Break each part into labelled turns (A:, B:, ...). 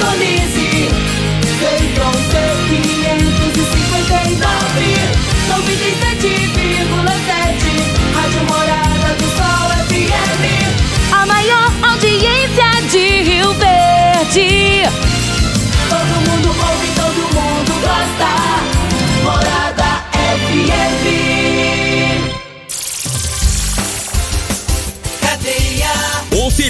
A: Indonésia.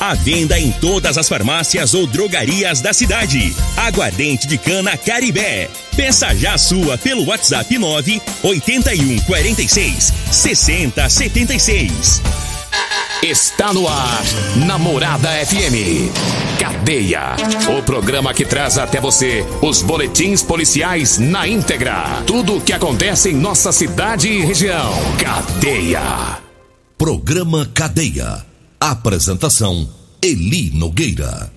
B: A venda em todas as farmácias ou drogarias da cidade. Aguardente de cana Caribé. Peça já a sua pelo WhatsApp 9 81 46 60 76.
C: Está no ar, Namorada FM. Cadeia. O programa que traz até você os boletins policiais na íntegra. Tudo o que acontece em nossa cidade e região. Cadeia.
D: Programa Cadeia. Apresentação: Eli Nogueira.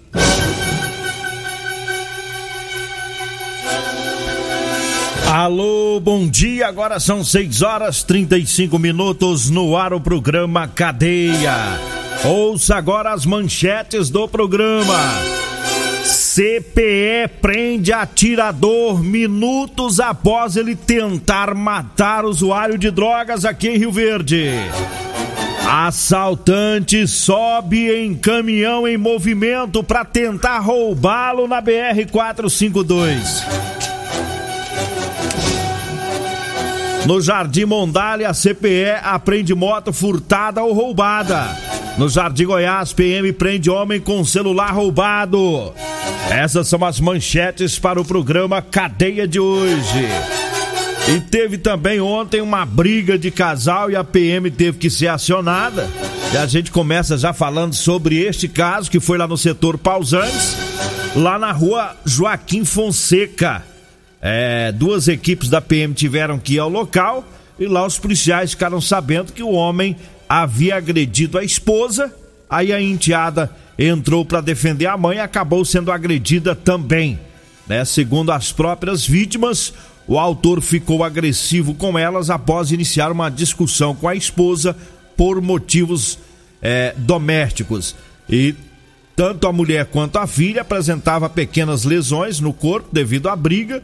E: Alô, bom dia. Agora são 6 horas 35 minutos no ar o programa Cadeia. Ouça agora as manchetes do programa. CPE prende atirador minutos após ele tentar matar usuário de drogas aqui em Rio Verde. Assaltante sobe em caminhão em movimento para tentar roubá-lo na BR 452. No Jardim Mondale, a CPE apreende moto furtada ou roubada. No Jardim Goiás, PM prende homem com celular roubado. Essas são as manchetes para o programa Cadeia de hoje. E teve também ontem uma briga de casal e a PM teve que ser acionada. E a gente começa já falando sobre este caso que foi lá no setor Pausantes, lá na rua Joaquim Fonseca. É, duas equipes da PM tiveram que ir ao local e lá os policiais ficaram sabendo que o homem havia agredido a esposa. Aí a enteada entrou para defender a mãe e acabou sendo agredida também. Né? Segundo as próprias vítimas, o autor ficou agressivo com elas após iniciar uma discussão com a esposa por motivos é, domésticos. E tanto a mulher quanto a filha apresentava pequenas lesões no corpo devido à briga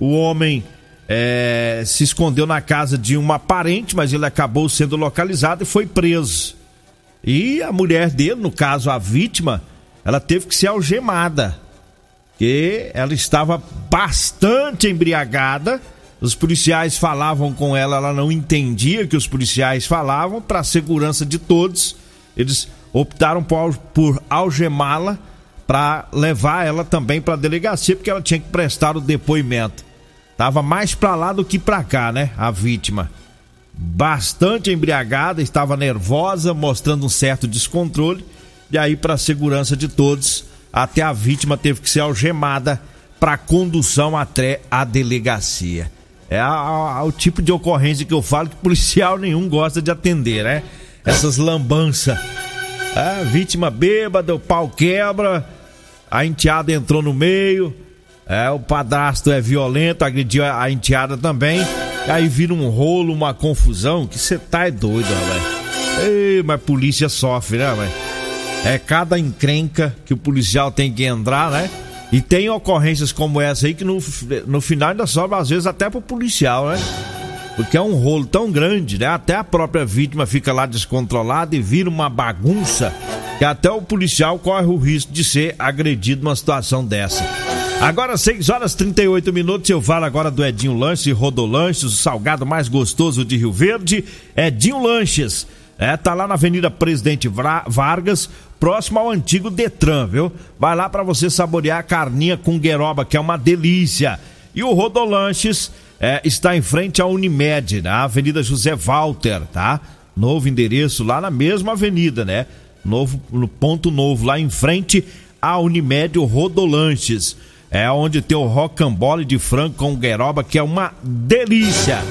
E: o homem é, se escondeu na casa de uma parente, mas ele acabou sendo localizado e foi preso. E a mulher dele, no caso a vítima, ela teve que ser algemada, que ela estava bastante embriagada. Os policiais falavam com ela, ela não entendia que os policiais falavam. Para a segurança de todos, eles optaram por, por algemá-la para levar ela também para a delegacia, porque ela tinha que prestar o depoimento. Tava mais pra lá do que pra cá, né? A vítima. Bastante embriagada, estava nervosa, mostrando um certo descontrole. E aí, para segurança de todos, até a vítima teve que ser algemada para condução até a delegacia. É a, a, o tipo de ocorrência que eu falo que policial nenhum gosta de atender, né? Essas lambanças. A vítima bêbada, o pau quebra, a enteada entrou no meio é, o padrasto é violento, agrediu a enteada também. Aí vira um rolo, uma confusão, que você tá é doido. Ei, mas polícia sofre, né, velho? É cada encrenca que o policial tem que entrar, né? E tem ocorrências como essa aí que no, no final ainda sobra, às vezes, até pro policial, né? Porque é um rolo tão grande, né? Até a própria vítima fica lá descontrolada e vira uma bagunça que até o policial corre o risco de ser agredido numa situação dessa. Agora 6 horas 38 minutos, eu falo agora do Edinho Lanches, Rodolanches, o salgado mais gostoso de Rio Verde, Edinho Lanches. É, tá lá na Avenida Presidente Vargas, próximo ao antigo Detran, viu? Vai lá para você saborear a carninha com gueroba, que é uma delícia. E o Rodolanches é, está em frente à Unimed, na Avenida José Walter, tá? Novo endereço lá na mesma avenida, né? Novo, no ponto novo, lá em frente à Unimed Rodolanches. É onde tem o rocambole de frango com gueroba, que é uma delícia.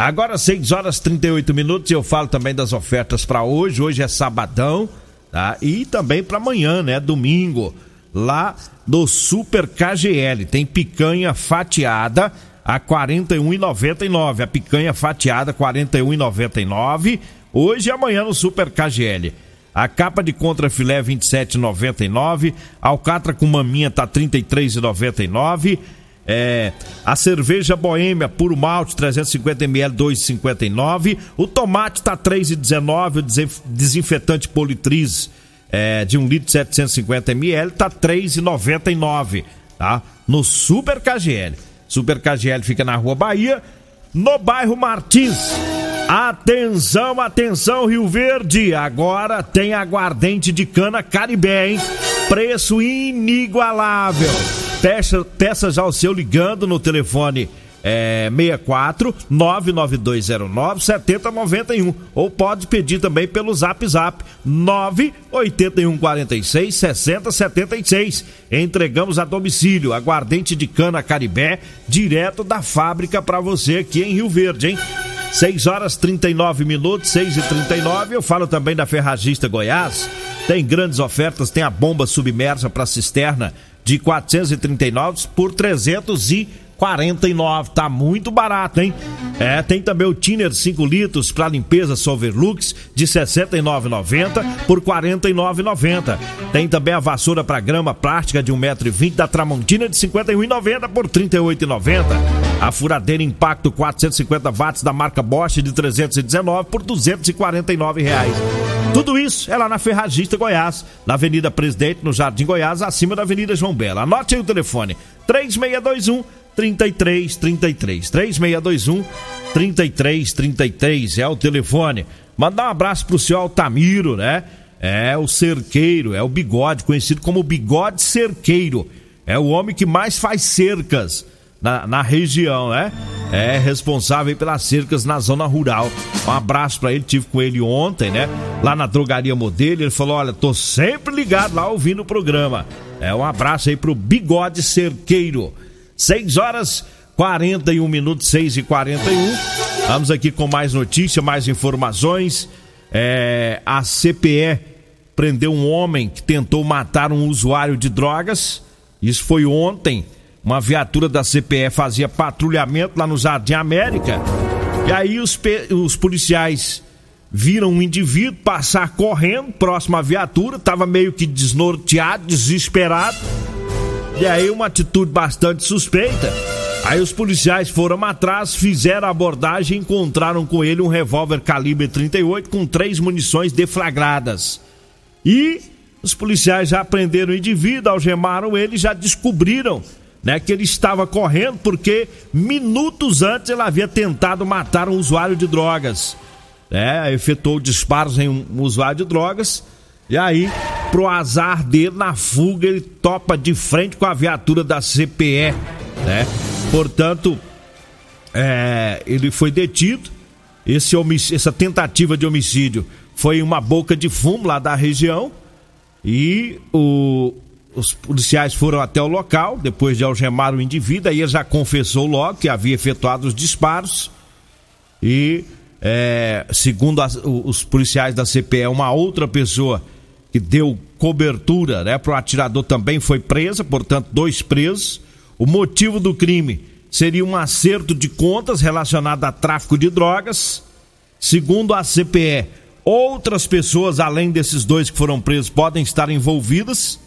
E: Agora 6 horas 38 minutos, eu falo também das ofertas para hoje. Hoje é sabadão, tá? E também para amanhã, né? Domingo, lá do Super KGL. Tem picanha fatiada a 41,99. A picanha fatiada 41,99. Hoje e amanhã no Super KGL. A capa de contrafilé 27,99. Alcatra com maminha tá 33,99. É, a cerveja Boêmia puro malte 350 ml 2,59. O tomate tá 3,19. O desinfetante Politriz é, de 1 litro 750 ml tá 3,99, tá? No Super KGL. Super KGL fica na Rua Bahia, no bairro Martins. Atenção, atenção, Rio Verde. Agora tem aguardente de cana Caribé, hein? Preço inigualável. Peça, peça já o seu ligando no telefone é, 64 99209 7091 ou pode pedir também pelo Zap Zap 98146 6076. Entregamos a domicílio aguardente de cana Caribé direto da fábrica para você aqui em Rio Verde, hein? 6 horas 39 minutos, 6 e 39 Eu falo também da Ferragista Goiás. Tem grandes ofertas, tem a bomba submersa para cisterna de 439 por 300 e 49, tá muito barato, hein? É, tem também o Tiner 5 litros para limpeza Solverlux de 69,90 por 49,90. Tem também a vassoura para grama plástica de 1,20m da Tramontina de 51,90 por 38,90. A furadeira Impacto 450 watts da marca Bosch de 319 por 249 reais. Tudo isso é lá na Ferragista Goiás, na Avenida Presidente, no Jardim Goiás, acima da Avenida João Bela. Anote aí o telefone: 3621 3333 3621 3333 é o telefone. Mandar um abraço pro senhor Altamiro, né? É o cerqueiro, é o bigode, conhecido como bigode cerqueiro. É o homem que mais faz cercas na, na região, né? É responsável pelas cercas na zona rural. Um abraço para ele, tive com ele ontem, né? Lá na drogaria modelo, ele falou: "Olha, tô sempre ligado lá ouvindo o programa". É um abraço aí pro Bigode Cerqueiro. 6 horas 41 minutos, 6 e 41. Vamos aqui com mais notícia, mais informações. É, a CPE prendeu um homem que tentou matar um usuário de drogas. Isso foi ontem. Uma viatura da CPE fazia patrulhamento lá no Jardim América. E aí os, os policiais viram um indivíduo passar correndo próximo à viatura, estava meio que desnorteado, desesperado e aí uma atitude bastante suspeita. Aí os policiais foram atrás, fizeram a abordagem e encontraram com ele um revólver calibre 38 com três munições deflagradas. E os policiais já prenderam o indivíduo, algemaram ele já descobriram né, que ele estava correndo porque minutos antes ele havia tentado matar um usuário de drogas. É, efetuou disparos em um usuário de drogas e aí, pro azar dele, na fuga, ele topa de frente com a viatura da CPE, né? Portanto, é, ele foi detido. Esse essa tentativa de homicídio foi uma boca de fumo lá da região. E o, os policiais foram até o local, depois de algemar o indivíduo, aí ele já confessou logo que havia efetuado os disparos. E, é, segundo as, os policiais da CPE, uma outra pessoa que deu cobertura né, para o atirador também foi presa, portanto, dois presos. O motivo do crime seria um acerto de contas relacionado a tráfico de drogas. Segundo a CPE, outras pessoas, além desses dois que foram presos, podem estar envolvidas,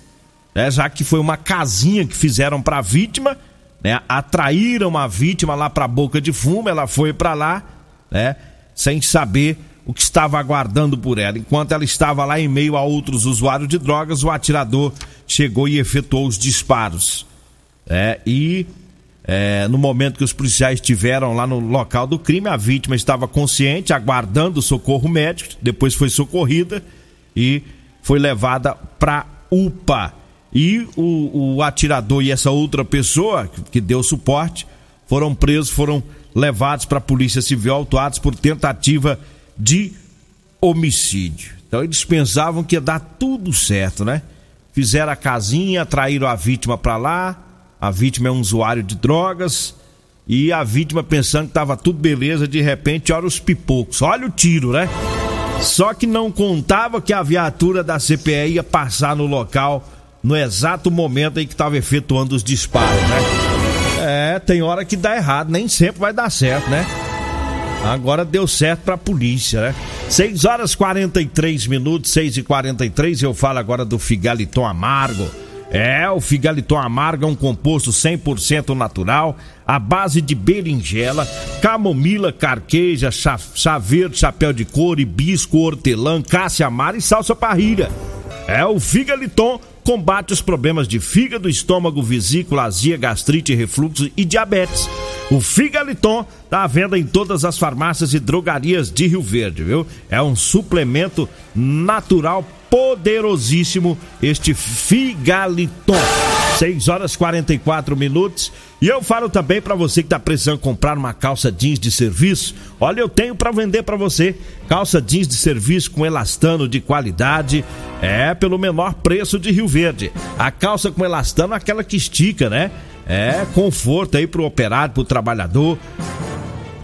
E: né, já que foi uma casinha que fizeram para a vítima, né, atraíram a vítima lá para a boca de fumo, ela foi para lá, né, sem saber o que estava aguardando por ela. Enquanto ela estava lá em meio a outros usuários de drogas, o atirador chegou e efetuou os disparos. É, e é, no momento que os policiais estiveram lá no local do crime, a vítima estava consciente, aguardando socorro médico, depois foi socorrida e foi levada para UPA. E o, o, atirador e essa outra pessoa que deu suporte foram presos, foram levados para a Polícia Civil, autuados por tentativa de homicídio. Então eles pensavam que ia dar tudo certo, né? Fizeram a casinha, traíram a vítima para lá. A vítima é um usuário de drogas. E a vítima pensando que tava tudo beleza, de repente, olha os pipocos, olha o tiro, né? Só que não contava que a viatura da CPE ia passar no local no exato momento em que estava efetuando os disparos, né? É, tem hora que dá errado, nem sempre vai dar certo, né? Agora deu certo pra polícia, né? 6 horas 43 minutos, 6 e 43 eu falo agora do Figaliton Amargo. É, o Figaliton Amargo é um composto 100% natural, à base de berinjela, camomila, carqueja, chá, verde, chapéu de couro, hibisco, hortelã, cássia amara e salsa parrilha. É o Figaliton combate os problemas de fígado, estômago, vesícula, azia, gastrite, refluxo e diabetes. O Figaliton está à venda em todas as farmácias e drogarias de Rio Verde, viu? É um suplemento natural poderosíssimo, este Figaliton. 6 horas 44 minutos. E eu falo também para você que está precisando comprar uma calça jeans de serviço. Olha, eu tenho para vender para você calça jeans de serviço com elastano de qualidade, é pelo menor preço de Rio Verde. A calça com elastano é aquela que estica, né? É conforto aí pro operário, pro trabalhador.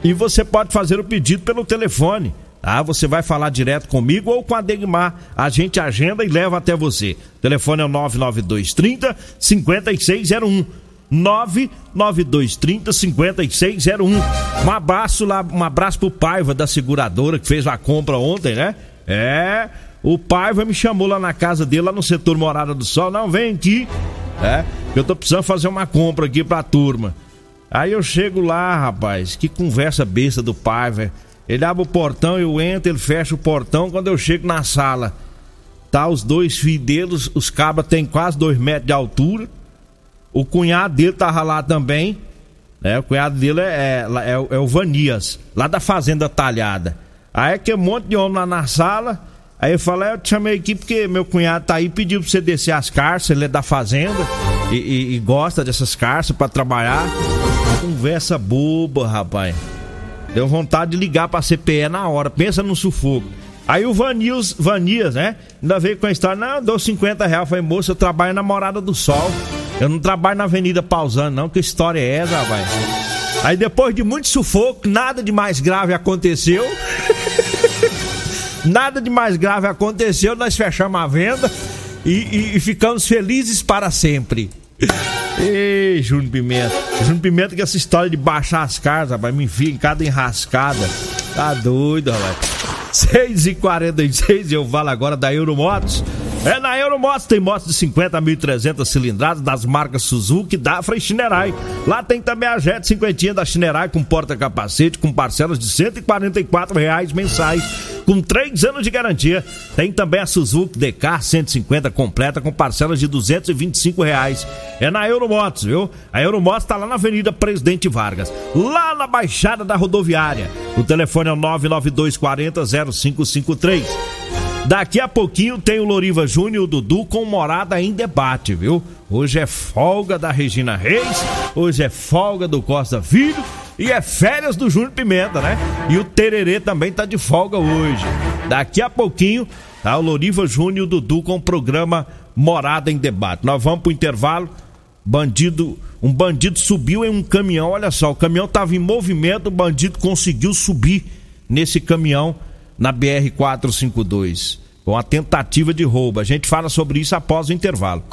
E: E você pode fazer o pedido pelo telefone tá? Você vai falar direto comigo ou com a Degmar. A gente agenda e leva até você. O telefone é o 99230 5601. 99230 5601. Um abraço lá, um abraço pro Paiva da seguradora que fez a compra ontem, né? É, o Paiva me chamou lá na casa dele, lá no setor Morada do Sol. Não, vem aqui, é, eu tô precisando fazer uma compra aqui pra turma. Aí eu chego lá, rapaz, que conversa besta do Paiva. Ele abre o portão, eu entro, ele fecha o portão. Quando eu chego na sala, tá os dois filhos dele, os cabras têm quase dois metros de altura. O cunhado dele tava lá também. Né? O cunhado dele é, é, é, é o Vanias, lá da Fazenda Talhada. Aí que um monte de homem lá na sala. Aí eu falei, eu te chamei aqui porque meu cunhado tá aí pediu pra você descer as carças, ele é da fazenda e, e, e gosta dessas carças para trabalhar. Conversa boba, rapaz. Deu vontade de ligar pra CPE na hora. Pensa no sufoco. Aí o Vanias, Vanias, né? Ainda veio com a história, não, dou 50 reais. Falei, moço, eu trabalho na Morada do Sol. Eu não trabalho na Avenida Pausando, não. Que história é essa, rapaz? Aí depois de muito sufoco, nada de mais grave aconteceu. nada de mais grave aconteceu. Nós fechamos a venda e, e, e ficamos felizes para sempre. Ei, Júnior Pimenta. Júnior Pimenta que essa história de baixar as casas, rapaz, me enfia em cada enrascada. Tá doido, rapaz. 6h46 eu falo agora da Euromotos. É na Euromotos, tem motos de 50.300 cilindradas das marcas Suzuki, Dafra e Shinerai. Lá tem também a Jet 50 da Shinerai com porta-capacete com parcelas de 144 reais mensais, com 3 anos de garantia. Tem também a Suzuki DK 150 completa com parcelas de 225 reais. É na Euromotos, viu? A Euromotos está lá na Avenida Presidente Vargas, lá na Baixada da Rodoviária. O telefone é o 99240 0553. Daqui a pouquinho tem o Loriva Júnior o Dudu com morada em debate, viu? Hoje é folga da Regina Reis, hoje é folga do Costa Filho e é férias do Júnior Pimenta, né? E o Tererê também tá de folga hoje. Daqui a pouquinho tá o Loriva Júnior o Dudu com o programa Morada em Debate. Nós vamos pro intervalo. Bandido, um bandido subiu em um caminhão, olha só, o caminhão tava em movimento, o bandido conseguiu subir nesse caminhão na BR 452 com a tentativa de roubo. A gente fala sobre isso após o intervalo.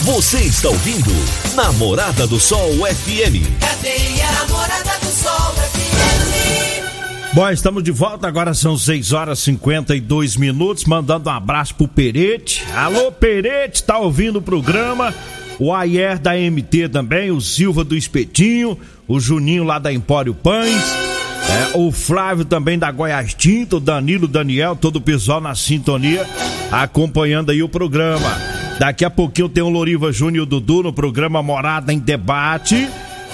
D: Você está ouvindo Namorada do Sol FM.
A: Cadeia Namorada do Sol FM.
E: Bom, estamos de volta, agora são 6 horas e 52 minutos, mandando um abraço pro Perete. Alô, Perete, tá ouvindo o programa? O Ayer da MT também, o Silva do Espetinho, o Juninho lá da Empório Pães. É, o Flávio também da Goiás Tinto, Danilo, Daniel, todo o pessoal na sintonia, acompanhando aí o programa. Daqui a pouquinho tem o Loriva Júnior Dudu no programa Morada em Debate.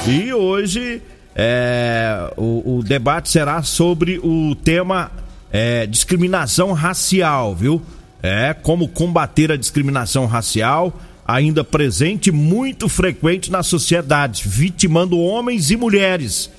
E: E hoje é, o, o, debate será sobre o tema é, discriminação racial, viu? É, como combater a discriminação racial, ainda presente muito frequente na sociedade, vitimando homens e mulheres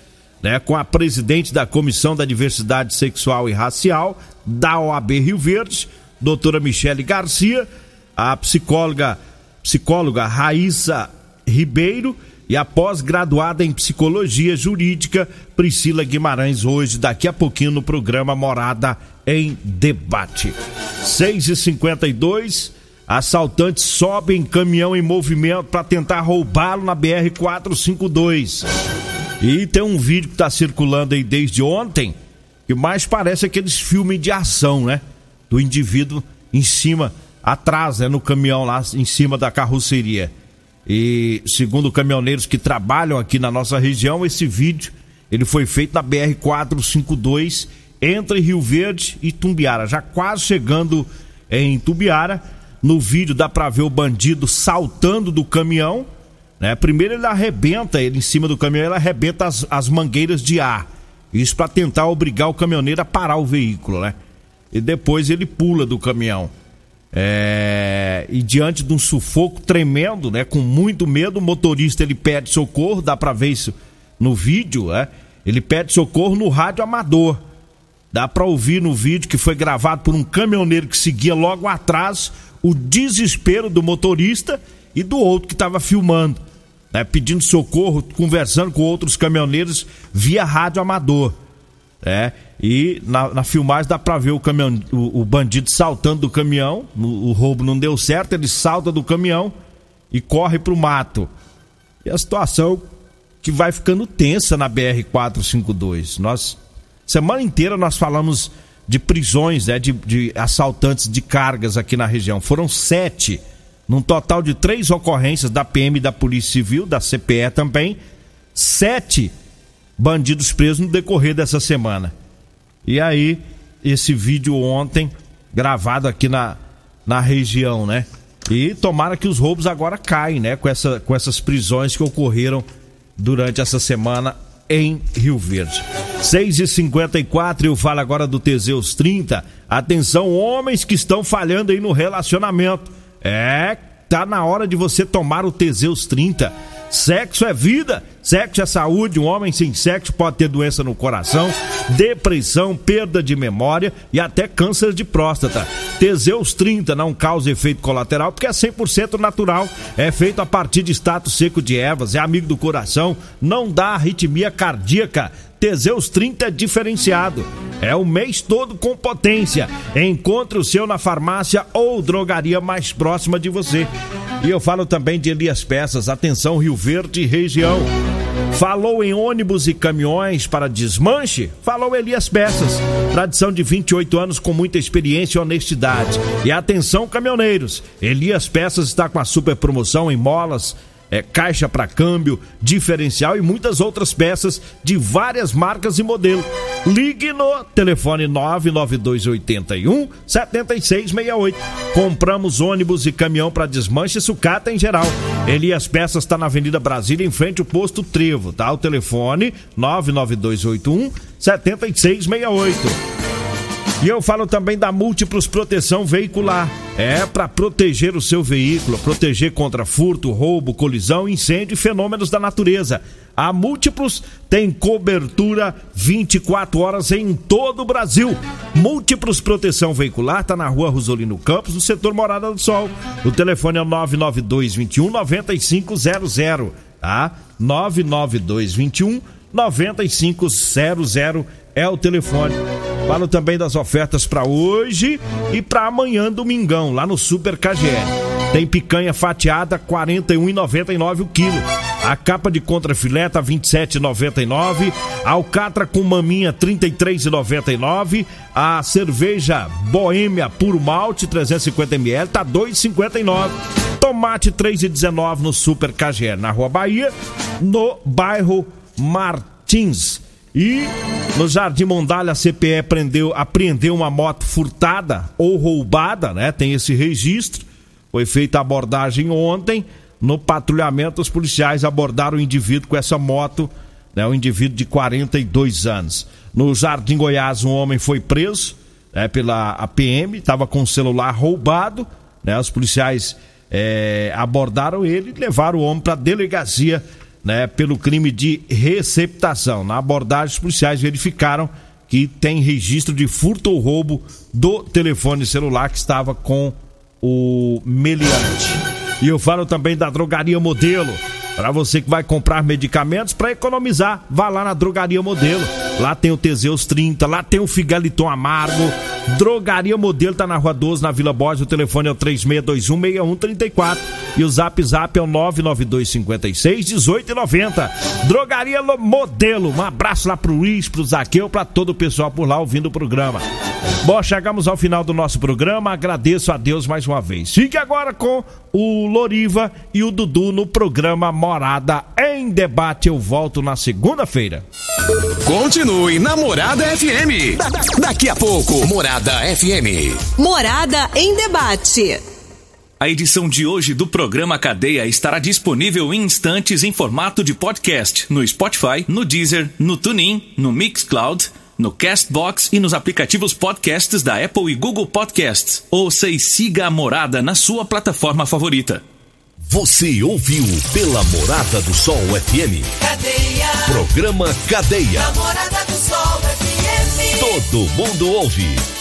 E: né, com a presidente da Comissão da Diversidade Sexual e Racial da OAB Rio Verde, doutora Michele Garcia, a psicóloga, psicóloga Raíssa Ribeiro e a pós-graduada em Psicologia Jurídica, Priscila Guimarães, hoje, daqui a pouquinho, no programa Morada em Debate. 6 e 52 assaltantes sobem caminhão em movimento para tentar roubá-lo na BR-452. E tem um vídeo que está circulando aí desde ontem, que mais parece aqueles filmes de ação, né? Do indivíduo em cima, atrás, né? No caminhão lá em cima da carroceria. E segundo caminhoneiros que trabalham aqui na nossa região, esse vídeo ele foi feito na BR 452 entre Rio Verde e Tumbiara, já quase chegando em Tumbiara. No vídeo dá para ver o bandido saltando do caminhão, né? Primeiro ele arrebenta ele em cima do caminhão, ele arrebenta as, as mangueiras de ar. Isso para tentar obrigar o caminhoneiro a parar o veículo, né? E depois ele pula do caminhão. É, e diante de um sufoco tremendo, né, com muito medo, o motorista ele pede socorro, dá para ver isso no vídeo, né? Ele pede socorro no rádio amador. Dá para ouvir no vídeo que foi gravado por um caminhoneiro que seguia logo atrás o desespero do motorista e do outro que estava filmando, né, pedindo socorro, conversando com outros caminhoneiros via rádio amador. É, e na, na filmagem dá pra ver o, caminhão, o, o bandido saltando do caminhão. O, o, roubo não deu certo, ele salta do caminhão e corre pro mato. E a situação que vai ficando tensa na BR-452. Nós, semana inteira, nós falamos de prisões, né, de, de assaltantes de cargas aqui na região. Foram sete, num total de três ocorrências da PM da Polícia Civil, da CPE também. Sete bandidos presos no decorrer dessa semana. E aí, esse vídeo ontem, gravado aqui na, na região, né? E tomara que os roubos agora caem, né? Com, essa, com essas prisões que ocorreram durante essa semana em Rio Verde. 6 e 54 eu falo agora do Teseus 30. Atenção, homens que estão falhando aí no relacionamento. É, tá na hora de você tomar o Teseus 30. Sexo é vida, sexo é saúde. Um homem sem sexo pode ter doença no coração, depressão, perda de memória e até câncer de próstata. Teseus 30 não causa efeito colateral porque é 100% natural. É feito a partir de status seco de ervas, é amigo do coração, não dá arritmia cardíaca. Teseus 30 é diferenciado. É o mês todo com potência. Encontre o seu na farmácia ou drogaria mais próxima de você. E eu falo também de Elias Peças. Atenção, Rio Verde região. Falou em ônibus e caminhões para desmanche? Falou Elias Peças. Tradição de 28 anos com muita experiência e honestidade. E atenção, caminhoneiros. Elias Peças está com a super promoção em molas é, caixa para câmbio, diferencial e muitas outras peças de várias marcas e modelos. Ligue no telefone 99281 7668. Compramos ônibus e caminhão para desmanche e sucata em geral. Elias Peças está na Avenida Brasília, em frente ao posto Trevo, tá? O telefone 99281 7668. E eu falo também da Múltiplos Proteção Veicular. É para proteger o seu veículo, proteger contra furto, roubo, colisão, incêndio e fenômenos da natureza. A Múltiplos tem cobertura 24 horas em todo o Brasil. Múltiplos Proteção Veicular está na rua Rosolino Campos, no setor Morada do Sol. O telefone é 992 21 9500, tá? 992 21 9500 é o telefone. Falo também das ofertas para hoje e para amanhã, domingão, lá no Super KGL. Tem picanha fatiada 41,99 o quilo. A capa de contrafilé tá 27,99. Alcatra com maminha 33,99. A cerveja Boêmia puro malte 350 ml tá 2,59. Tomate 3,19 no Super KGL na Rua Bahia, no bairro Martins. E no Jardim Mondalha, a CPE prendeu, apreendeu uma moto furtada ou roubada, né? Tem esse registro. Foi feita a abordagem ontem. No patrulhamento, os policiais abordaram o indivíduo com essa moto, né? Um indivíduo de 42 anos. No Jardim Goiás, um homem foi preso né? pela APM, estava com o celular roubado, né? Os policiais é, abordaram ele e levaram o homem para a delegacia né, pelo crime de receptação. Na abordagem, os policiais verificaram que tem registro de furto ou roubo do telefone celular que estava com o meliante. E eu falo também da drogaria modelo. Para você que vai comprar medicamentos para economizar, vá lá na Drogaria Modelo. Lá tem o Teseus 30, lá tem o Figaliton Amargo. Drogaria Modelo tá na Rua 12, na Vila Borges. O telefone é o 36216134 e o Zap Zap é o 992561890. Drogaria Modelo. Um abraço lá pro Luiz, pro Zaqueu, para todo o pessoal por lá ouvindo o programa. Bom, chegamos ao final do nosso programa. Agradeço a Deus mais uma vez. Fique agora com o Loriva e o Dudu no programa Morada em Debate. Eu volto na segunda-feira.
C: Continue na Morada FM. Da- da- daqui a pouco, Morada FM.
F: Morada em debate.
G: A edição de hoje do programa Cadeia estará disponível em instantes em formato de podcast no Spotify, no Deezer, no TuneIn, no Mixcloud, no Castbox e nos aplicativos podcasts da Apple e Google Podcasts. Ouça e siga a Morada na sua plataforma favorita.
D: Você ouviu pela Morada do Sol FM.
A: Cadeia.
D: Programa Cadeia.
A: Namorada do Sol FM.
D: Todo mundo ouve.